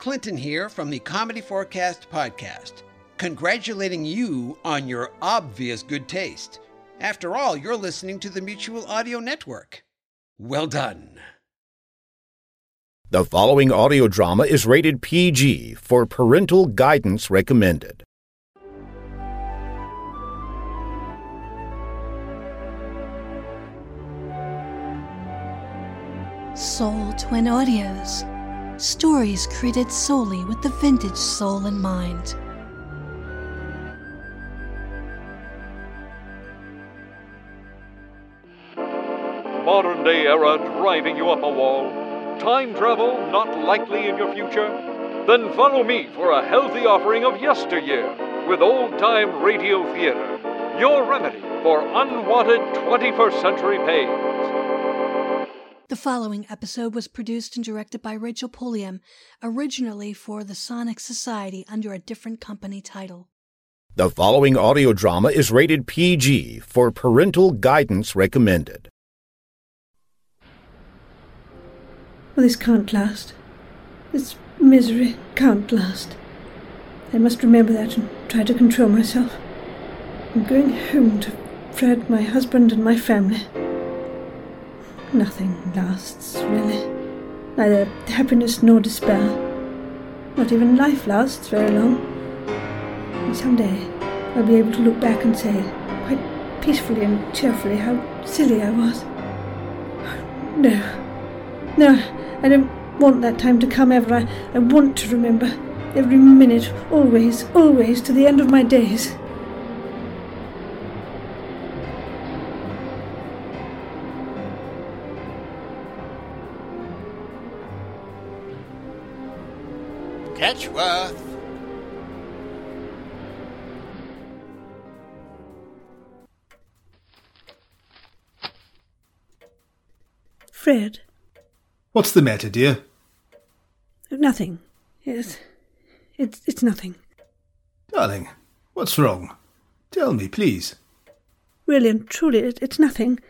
Clinton here from the Comedy Forecast podcast, congratulating you on your obvious good taste. After all, you're listening to the Mutual Audio Network. Well done. The following audio drama is rated PG for parental guidance recommended. Sole Twin Audios. Stories created solely with the vintage soul in mind. Modern day era driving you up a wall. Time travel not likely in your future? Then follow me for a healthy offering of yesteryear with old time radio theater. Your remedy for unwanted 21st century pains. The following episode was produced and directed by Rachel Pulliam, originally for the Sonic Society under a different company title. The following audio drama is rated PG for parental guidance recommended. Well, this can't last. This misery can't last. I must remember that and try to control myself. I'm going home to Fred, my husband, and my family. Nothing lasts, really. Neither happiness nor despair. Not even life lasts very long. And someday I'll be able to look back and say, quite peacefully and cheerfully, how silly I was. No. No, I don't want that time to come ever. I, I want to remember every minute, always, always, to the end of my days. Ketchworth. Fred, What's the matter, dear? nothing. Yes, it's it's nothing. Darling, what's wrong? Tell me, please. Really and truly, it, it's nothing.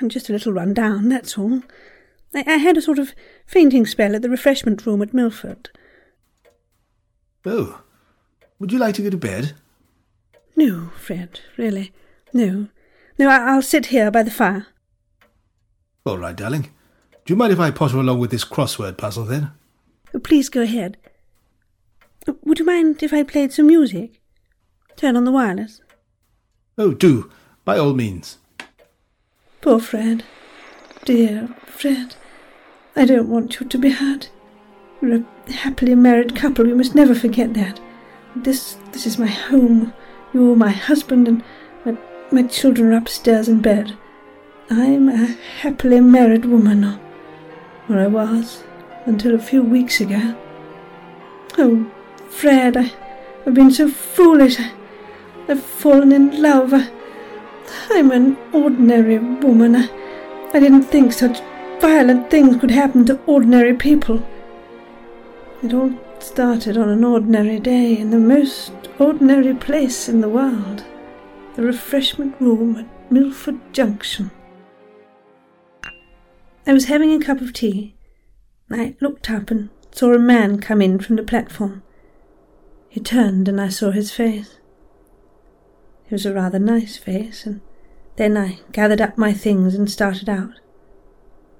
I'm just a little run down, that's all. I, I had a sort of fainting spell at the refreshment room at Milford. Oh, would you like to go to bed? No, Fred, really. No. No, I, I'll sit here by the fire. All right, darling. Do you mind if I potter along with this crossword puzzle then? Oh, please go ahead. Would you mind if I played some music? Turn on the wireless. Oh, do, by all means. Poor Fred. Dear Fred. I don't want you to be hurt. We're a happily married couple. We must never forget that. This this is my home. You're my husband, and my, my children are upstairs in bed. I'm a happily married woman, or, I was, until a few weeks ago. Oh, Fred, I, I've been so foolish. I, I've fallen in love. I, I'm an ordinary woman. I, I didn't think such violent things could happen to ordinary people. It all started on an ordinary day in the most ordinary place in the world the refreshment room at Milford Junction. I was having a cup of tea. I looked up and saw a man come in from the platform. He turned and I saw his face. It was a rather nice face, and then I gathered up my things and started out.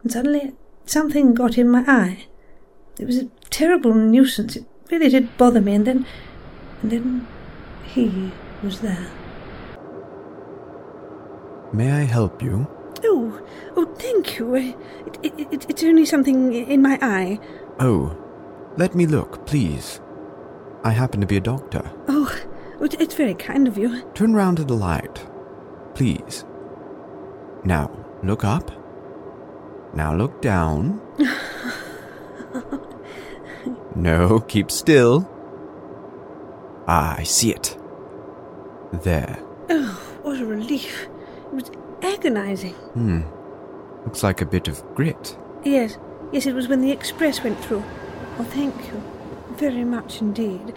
And suddenly something got in my eye. It was terrible nuisance. It really did bother me, and then. and then he was there. May I help you? Oh, oh, thank you. It, it, it, it's only something in my eye. Oh, let me look, please. I happen to be a doctor. Oh, it's very kind of you. Turn round to the light, please. Now, look up. Now look down. no, keep still. Ah, I see it. There. Oh, what a relief. It was agonizing. Hmm. Looks like a bit of grit. Yes, yes, it was when the express went through. Oh, thank you very much indeed.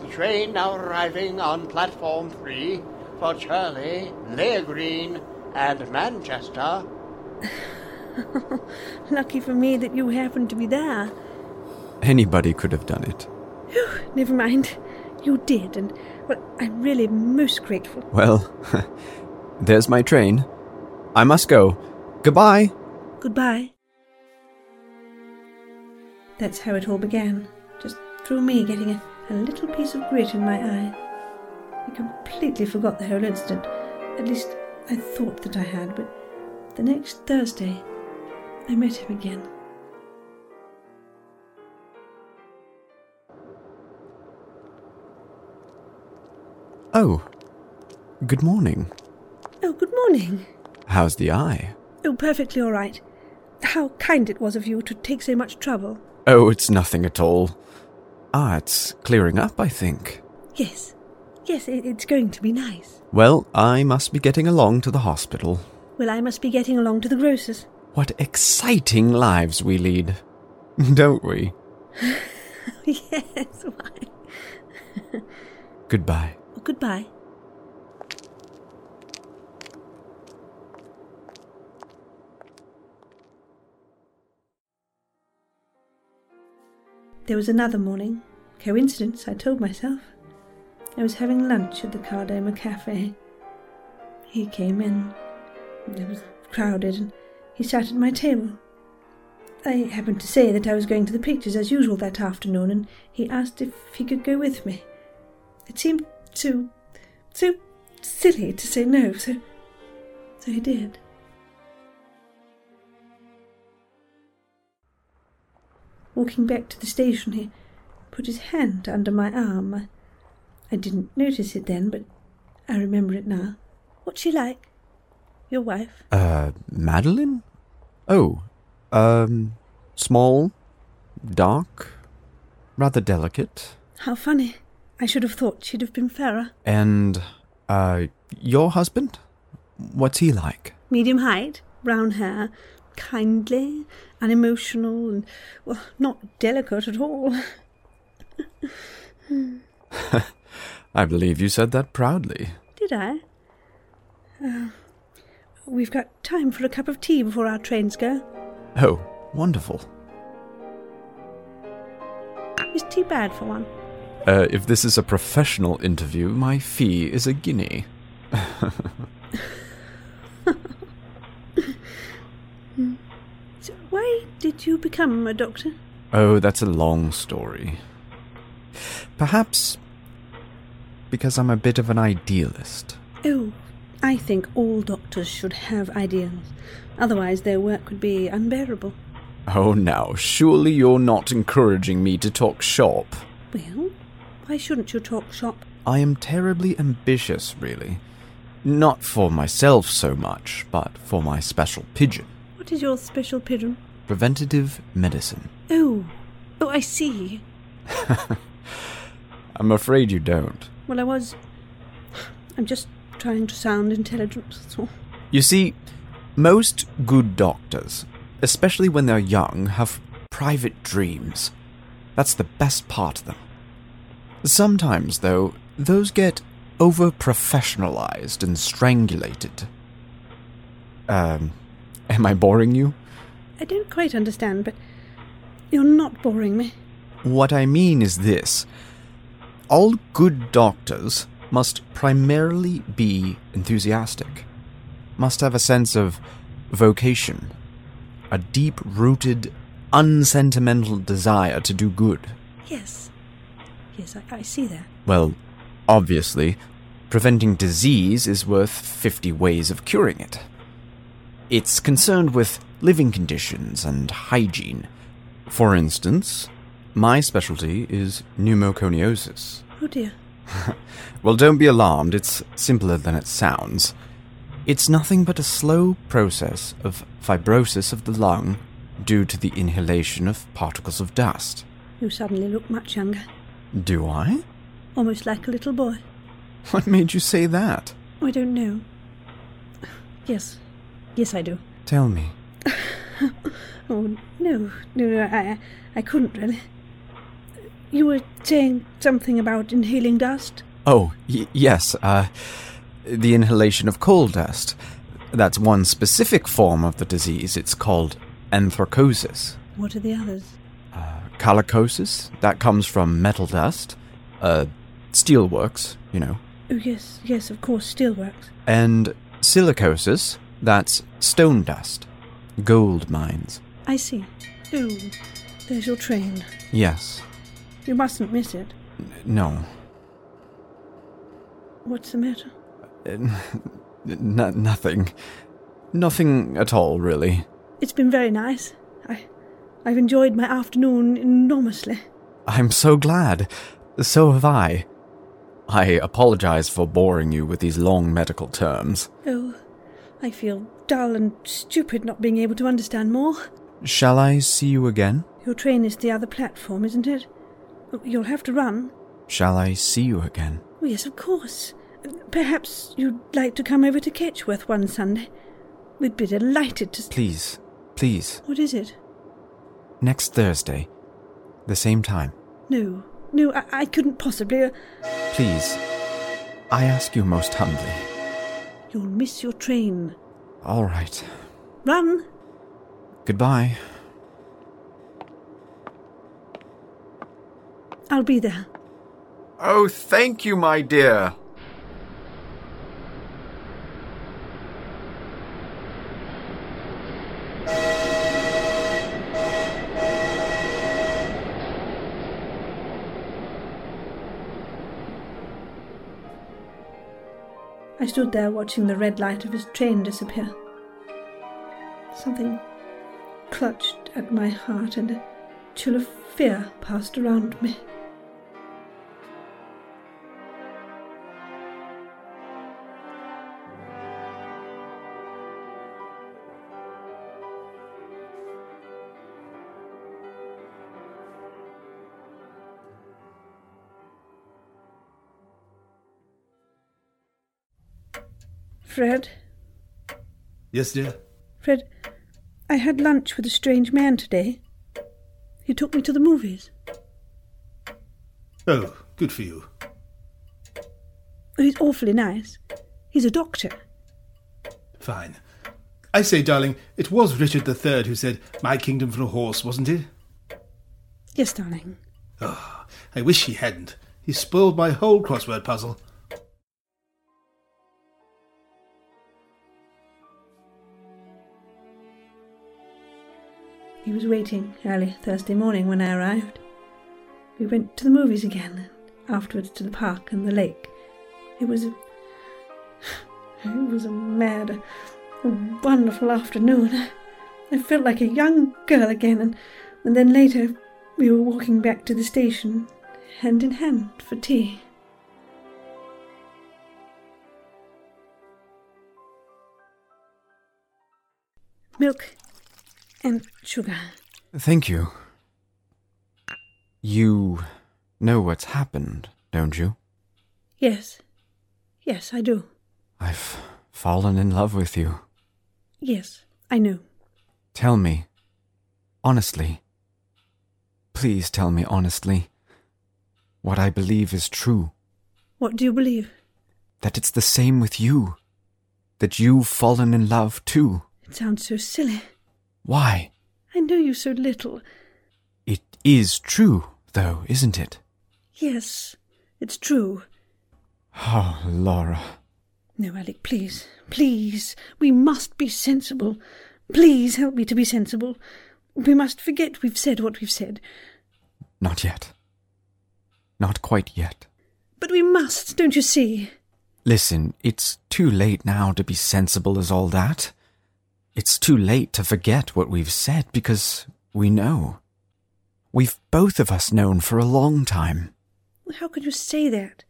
The train now arriving on platform three for Churley, Layer Green, and Manchester. Lucky for me that you happened to be there. Anybody could have done it. Phew, never mind. You did, and, well, I'm really most grateful. Well, there's my train. I must go. Goodbye. Goodbye. That's how it all began. Just through me getting a, a little piece of grit in my eye. I completely forgot the whole incident. At least, I thought that I had, but the next Thursday, I met him again. Oh, good morning. Oh, good morning. How's the eye? Oh, perfectly all right. How kind it was of you to take so much trouble. Oh, it's nothing at all. Ah, it's clearing up, I think. Yes. Yes, it's going to be nice. Well, I must be getting along to the hospital. Well, I must be getting along to the grocer's. What exciting lives we lead. Don't we? yes, why? Goodbye. Goodbye. There was another morning. Coincidence, I told myself. I was having lunch at the Kardomah Cafe. He came in. It was crowded, and he sat at my table. I happened to say that I was going to the pictures as usual that afternoon, and he asked if he could go with me. It seemed so, too silly to say no, so, so he did. Walking back to the station, he put his hand under my arm. I, I didn't notice it then, but I remember it now. What's she like? Your wife? Uh, Madeline? Oh, um, small, dark, rather delicate. How funny. I should have thought she'd have been fairer. And, uh, your husband? What's he like? Medium height, brown hair, kindly, unemotional, and, well, not delicate at all. I believe you said that proudly. Did I? Uh, we've got time for a cup of tea before our trains go. Oh, wonderful. Is tea bad for one? Uh, if this is a professional interview, my fee is a guinea. So why did you become a doctor? Oh, that's a long story. Perhaps because I'm a bit of an idealist. Oh, I think all doctors should have ideals. Otherwise, their work would be unbearable. Oh, now, surely you're not encouraging me to talk shop. Well, why shouldn't you talk shop? I am terribly ambitious, really. Not for myself so much, but for my special pigeon. What is your special pigeon? Preventative medicine. Oh, oh, I see. I'm afraid you don't. Well, I was. I'm just trying to sound intelligent, that's all. You see, most good doctors, especially when they're young, have private dreams. That's the best part of them. Sometimes, though, those get over professionalized and strangulated. Um, am I boring you? I don't quite understand, but you're not boring me. What I mean is this all good doctors must primarily be enthusiastic, must have a sense of vocation, a deep rooted, unsentimental desire to do good. Yes. Yes, I, I see that. Well, obviously, preventing disease is worth 50 ways of curing it. It's concerned with living conditions and hygiene. For instance, my specialty is pneumoconiosis. Oh dear. Well, don't be alarmed, it's simpler than it sounds. It's nothing but a slow process of fibrosis of the lung due to the inhalation of particles of dust. You suddenly look much younger. Do I? Almost like a little boy. What made you say that? I don't know. Yes. Yes, I do. Tell me. Oh, no. No, no, I, I couldn't really. You were saying something about inhaling dust? Oh, y- yes, uh, the inhalation of coal dust. That's one specific form of the disease. It's called anthracosis. What are the others? Uh, Chalicosis, that comes from metal dust. Uh, steelworks, you know. Oh, yes, yes, of course, steelworks. And silicosis, that's stone dust. Gold mines. I see. Oh, there's your train. Yes. You mustn't miss it. No. What's the matter? N- nothing. Nothing at all, really. It's been very nice. I've enjoyed my afternoon enormously. I'm so glad. So have I. I apologize for boring you with these long medical terms. Oh, I feel dull and stupid not being able to understand more. Shall I see you again? Your train is the other platform, isn't it? You'll have to run. Shall I see you again? Oh, yes, of course. Perhaps you'd like to come over to Ketchworth one Sunday. We'd be delighted to. Please, please. What is it? Next Thursday. The same time. No, no, I, I couldn't possibly. Uh, Please. I ask you most humbly. you'll miss your train. All right. Run! Goodbye. I'll be there. Oh, thank you, my dear. I stood there watching the red light of his train disappear. Something clutched at my heart and a chill of fear passed around me. Fred, Yes, dear? Fred, I had lunch with a strange man today. He took me to the movies. Oh, good for you. He's awfully nice. He's a doctor. Fine. I say, darling, it was Richard III who said, My kingdom for a horse, wasn't it? Yes, darling. Oh, I wish he hadn't. He spoiled my whole crossword puzzle. He was waiting early Thursday morning when I arrived. We went to the movies again, afterwards to the park and the lake. It was a. It was a mad, a wonderful afternoon. I felt like a young girl again, and, and then later we were walking back to the station, hand in hand for tea. Milk and sugar. Thank you. You know what's happened, don't you? Yes. Yes, I do. I've fallen in love with you. Yes, I know. Tell me, honestly. Please tell me honestly what I believe is true. What do you believe? That it's the same with you. That you've fallen in love too. It sounds so silly. Why? I know you so little. It is true, though, isn't it? Yes, it's true. Oh, Laura. No, Alec, please, please. We must be sensible. Please help me to be sensible. We must forget we've said what we've said. Not yet. Not quite yet. But we must, don't you see? Listen, it's too late now to be sensible as all that. It's too late to forget what we've said because we know. We've both of us known for a long time. How could you say that?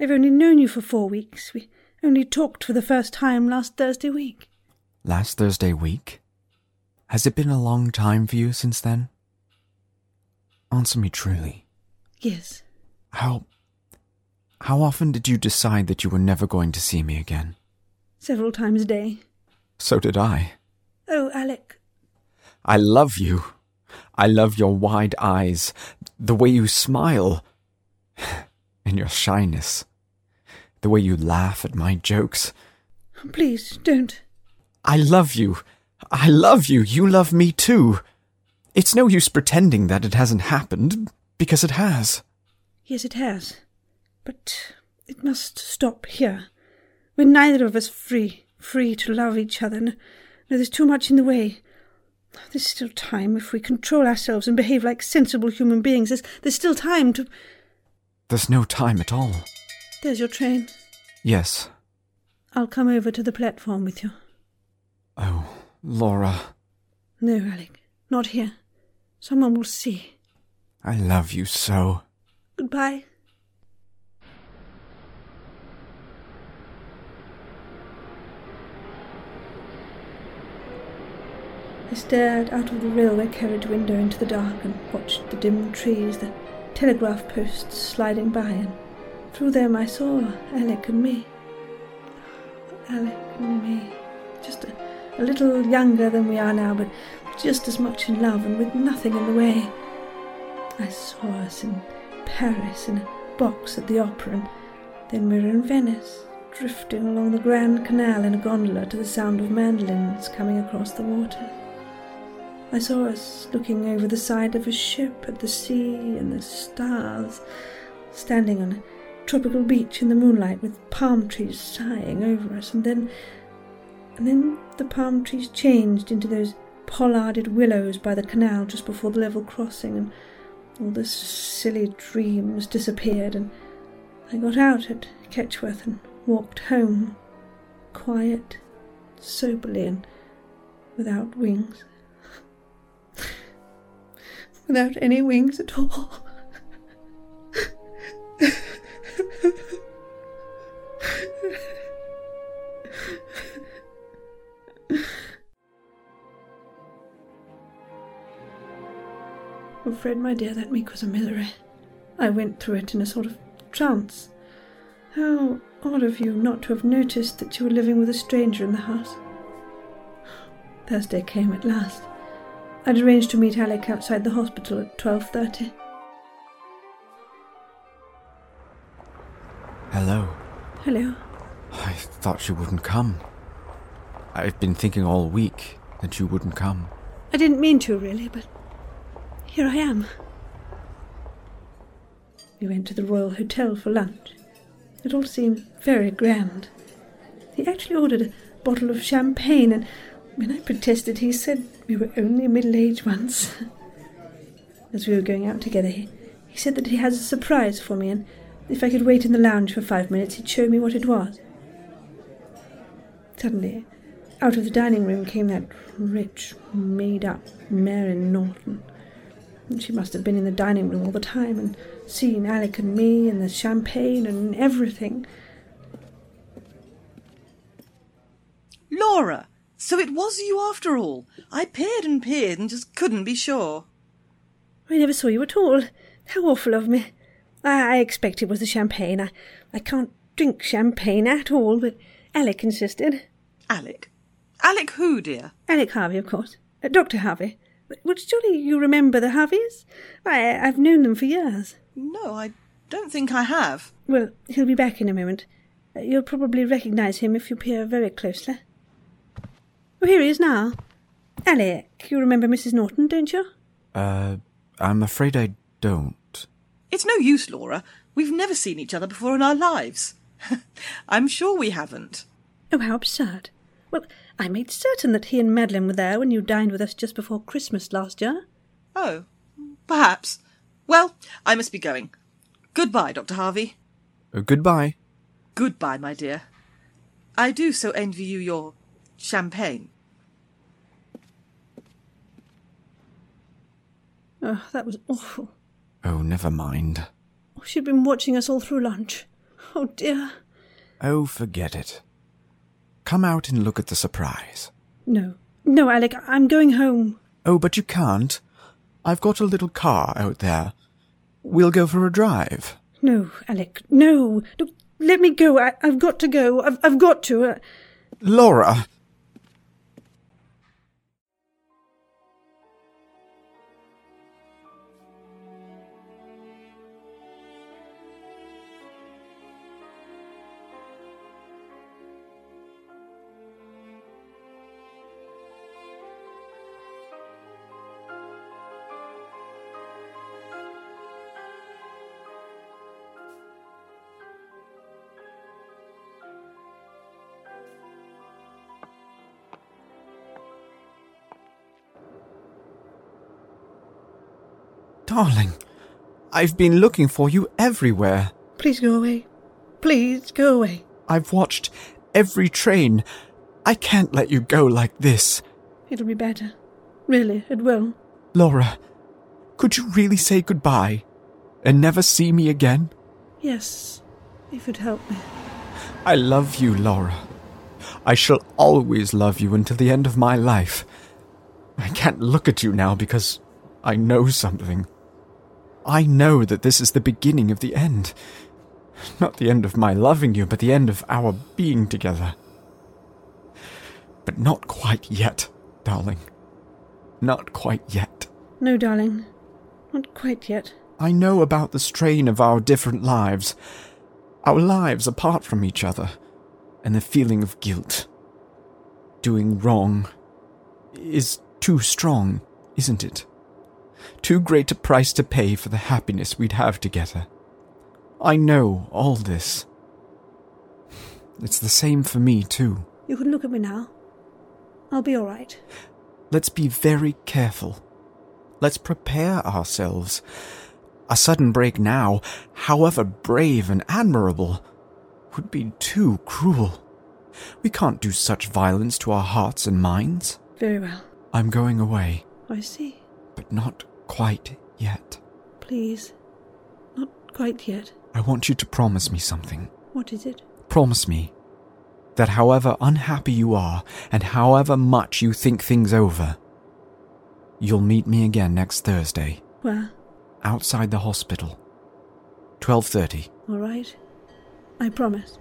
I've only known you for four weeks. We only talked for the first time last Thursday week. Last Thursday week? Has it been a long time for you since then? Answer me truly. Yes. How. How often did you decide that you were never going to see me again? Several times a day. So did I. Oh, Alec. I love you. I love your wide eyes, the way you smile, and your shyness, the way you laugh at my jokes. Please, don't. I love you. I love you. You love me too. It's no use pretending that it hasn't happened, because it has. Yes, it has. But it must stop here. We're neither of us free, free to love each other. No, there's too much in the way. There's still time if we control ourselves and behave like sensible human beings. There's, there's still time to. There's no time at all. There's your train. Yes. I'll come over to the platform with you. Oh, Laura. No, Alec, not here. Someone will see. I love you so. Goodbye. I stared out of the railway carriage window into the dark and watched the dim trees, the telegraph posts sliding by, and through them I saw Alec and me. Alec and me. Just a, a little younger than we are now, but just as much in love and with nothing in the way. I saw us in Paris in a box at the opera, and then we were in Venice, drifting along the Grand Canal in a gondola to the sound of mandolins coming across the water. I saw us looking over the side of a ship at the sea and the stars, standing on a tropical beach in the moonlight with palm trees sighing over us, and then and then the palm trees changed into those pollarded willows by the canal just before the level crossing, and all the silly dreams disappeared, and I got out at Ketchworth and walked home, quiet, soberly, and without wings. Without any wings at all. Fred, my dear, that week was a misery. I went through it in a sort of trance. How odd of you not to have noticed that you were living with a stranger in the house. Thursday came at last. I'd arranged to meet Alec outside the hospital at 12.30. Hello. Hello. I thought you wouldn't come. I've been thinking all week that you wouldn't come. I didn't mean to, really, but here I am. We went to the Royal Hotel for lunch. It all seemed very grand. He actually ordered a bottle of champagne, and when I protested, he said we were only middle aged ones. As we were going out together, he, he said that he has a surprise for me, and if I could wait in the lounge for five minutes, he'd show me what it was. Suddenly, out of the dining room came that rich, made up Mary Norton. She must have been in the dining room all the time and seen Alec and me and the champagne and everything. Laura! So it was you after all. I peered and peered and just couldn't be sure. I never saw you at all. How awful of me. I, I expect it was the champagne. I, I can't drink champagne at all, but Alec insisted. Alec? Alec who, dear? Alec Harvey, of course. Uh, Dr. Harvey. But, surely you remember the Harveys? I, I've known them for years. No, I don't think I have. Well, he'll be back in a moment. Uh, you'll probably recognise him if you peer very closely. Oh, here he is now. Alec, you remember Mrs. Norton, don't you? Uh, I'm afraid I don't. It's no use, Laura. We've never seen each other before in our lives. I'm sure we haven't. Oh, how absurd. Well, I made certain that he and Madeline were there when you dined with us just before Christmas last year. Oh, perhaps. Well, I must be going. Goodbye, Dr. Harvey. Uh, goodbye. Goodbye, my dear. I do so envy you your champagne. Oh, that was awful. Oh, never mind. She'd been watching us all through lunch. Oh, dear. Oh, forget it. Come out and look at the surprise. No. No, Alec, I'm going home. Oh, but you can't. I've got a little car out there. We'll go for a drive. No, Alec, no. Look, let me go. I, have got to go. I've, I've got to. Uh... Laura! Darling, I've been looking for you everywhere. Please go away. Please go away. I've watched every train. I can't let you go like this. It'll be better. Really, it will. Laura, could you really say goodbye and never see me again? Yes, if it helped me. I love you, Laura. I shall always love you until the end of my life. I can't look at you now because I know something. I know that this is the beginning of the end. Not the end of my loving you, but the end of our being together. But not quite yet, darling. Not quite yet. No, darling. Not quite yet. I know about the strain of our different lives, our lives apart from each other, and the feeling of guilt. Doing wrong is too strong, isn't it? Too great a price to pay for the happiness we'd have together. I know all this. It's the same for me, too. You can look at me now. I'll be all right. Let's be very careful. Let's prepare ourselves. A sudden break now, however brave and admirable, would be too cruel. We can't do such violence to our hearts and minds. Very well. I'm going away, I see. but not quite yet. Please. Not quite yet. I want you to promise me something. What is it? Promise me that however unhappy you are and however much you think things over, you'll meet me again next Thursday Where? outside the hospital. 12:30. all right. I promise.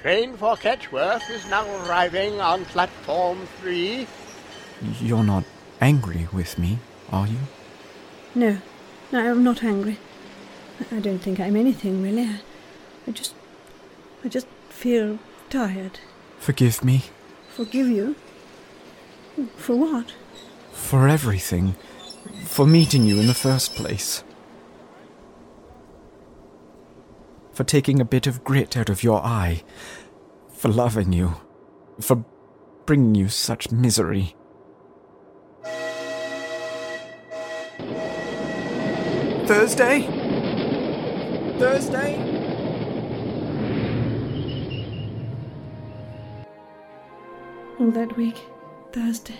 Train for Ketchworth is now arriving on platform three. You're not angry with me, are you? No, no, I'm not angry. I- don't think I'm anything really. I, I just, I just feel tired. Forgive me Forgive you? For what? for everything. For meeting you in the first place. For taking a bit of grit out of your eye. For loving you. For bringing you such misery. Thursday? Thursday? All that week, Thursday,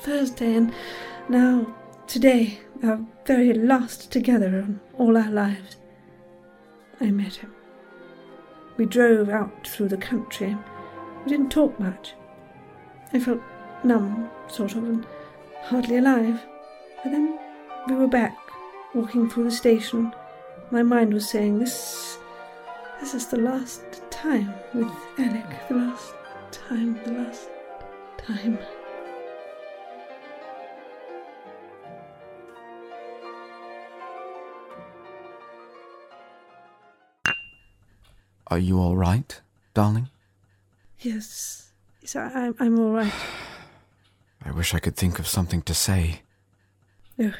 Thursday, and now today, our very last together in all our lives. I met him. We drove out through the country. We didn't talk much. I felt numb, sort of, and hardly alive. But then we were back, walking through the station. My mind was saying, "This, this is the last time with Alec. The last time. The last time." Are you all right, darling? Yes, yes, I, I'm, I'm all right. I wish I could think of something to say. No,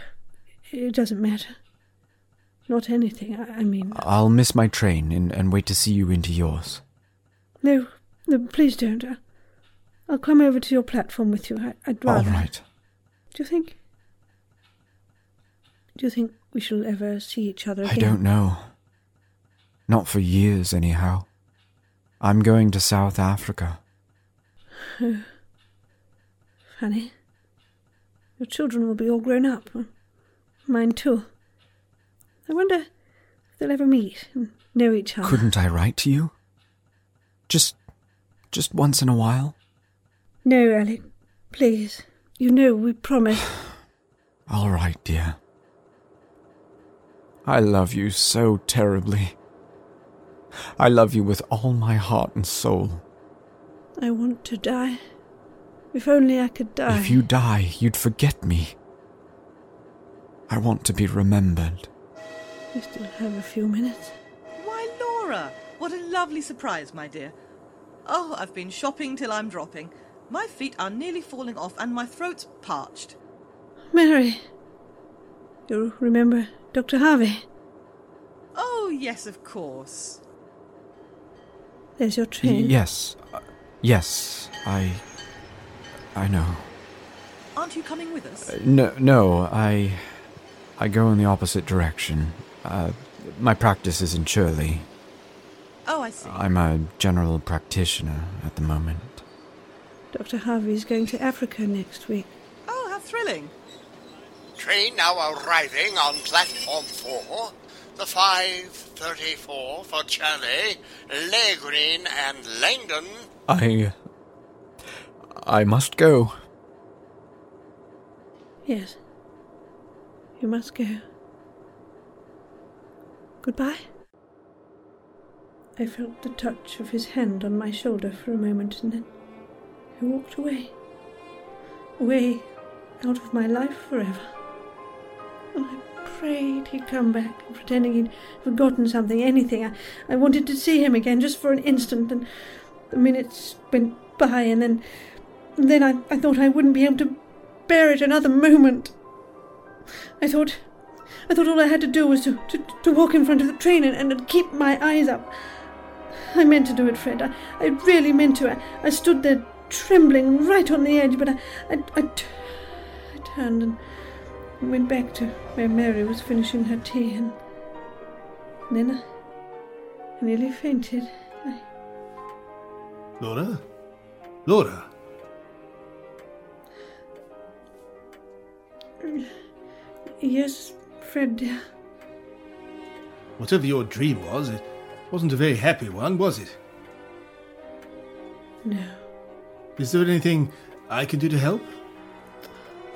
it doesn't matter. Not anything. I, I mean, I'll miss my train and, and wait to see you into yours. no, no, please don't. I'll come over to your platform with you. I, I'd rather. All right. Do you think? Do you think we shall ever see each other again? I don't know. Not for years, anyhow. I'm going to South Africa. Fanny, Your children will be all grown up. Mine too. I wonder if they'll ever meet and know each other. Couldn't I write to you? Just. just once in a while? No, Alec. Please. You know we promised. All right, dear. I love you so terribly. I love you with all my heart and soul. I want to die. If only I could die. If you die, you'd forget me. I want to be remembered. We still have a few minutes. Why, Laura! What a lovely surprise, my dear. Oh, I've been shopping till I'm dropping. My feet are nearly falling off and my throat's parched. Mary. You remember Dr. Harvey? Oh, yes, of course. There's your Y- train. yes. uh, yes, I. I know. Aren't you coming with us? Uh, No, no, I. I go in the opposite direction. Uh, my practice is in Churley. Oh, I see. I'm a general practitioner at the moment. Dr. Harvey's going to Africa next week. Oh, how thrilling. Train now arriving on platform 4. The 534 for Churley, Legreen, and Langdon. I. I must go. Yes. You must go. Goodbye. I felt the touch of his hand on my shoulder for a moment and then he walked away. Away out of my life forever. And I prayed he'd come back, pretending he'd forgotten something, anything. I, I wanted to see him again just for an instant, and the minutes went by, and then, and then I, I thought I wouldn't be able to bear it another moment. I thought, I thought all I had to do was to, to, to walk in front of the train and, and keep my eyes up. I meant to do it, Fred. I, I really meant to. I, I stood there trembling right on the edge, but I, I, I, t- I turned and went back to where Mary was finishing her tea, and, then I, I nearly fainted. I, Laura? Laura? Yes, Fred, dear. Whatever your dream was, it wasn't a very happy one, was it? No, Is there anything I can do to help?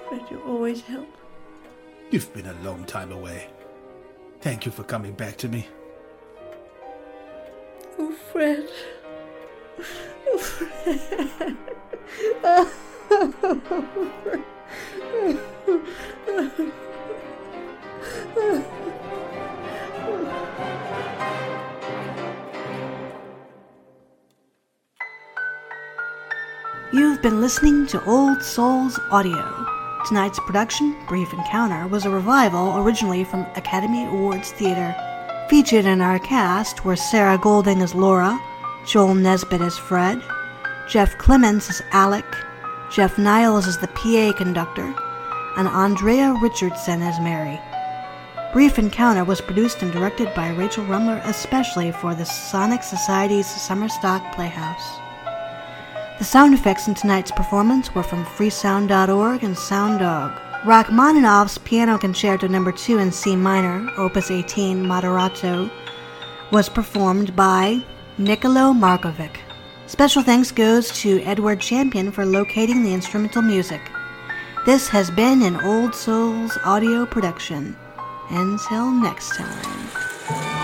Fred, you always help. You've been a long time away. Thank you for coming back to me. Oh, Fred. Oh, Fred. You've been listening to Old Souls Audio. Tonight's production, Brief Encounter, was a revival originally from Academy Awards Theater. Featured in our cast were Sarah Golding as Laura, Joel Nesbitt as Fred, Jeff Clements as Alec, Jeff Niles as the PA conductor, and Andrea Richardson as Mary. Brief Encounter was produced and directed by Rachel Rumler especially for the Sonic Society's Summer Stock Playhouse. The sound effects in tonight's performance were from freesound.org and SoundDog. Rachmaninoff's Piano Concerto No. 2 in C minor, Opus 18 Moderato, was performed by Nicolo Markovic. Special thanks goes to Edward Champion for locating the instrumental music. This has been an Old Souls audio production. Until next time.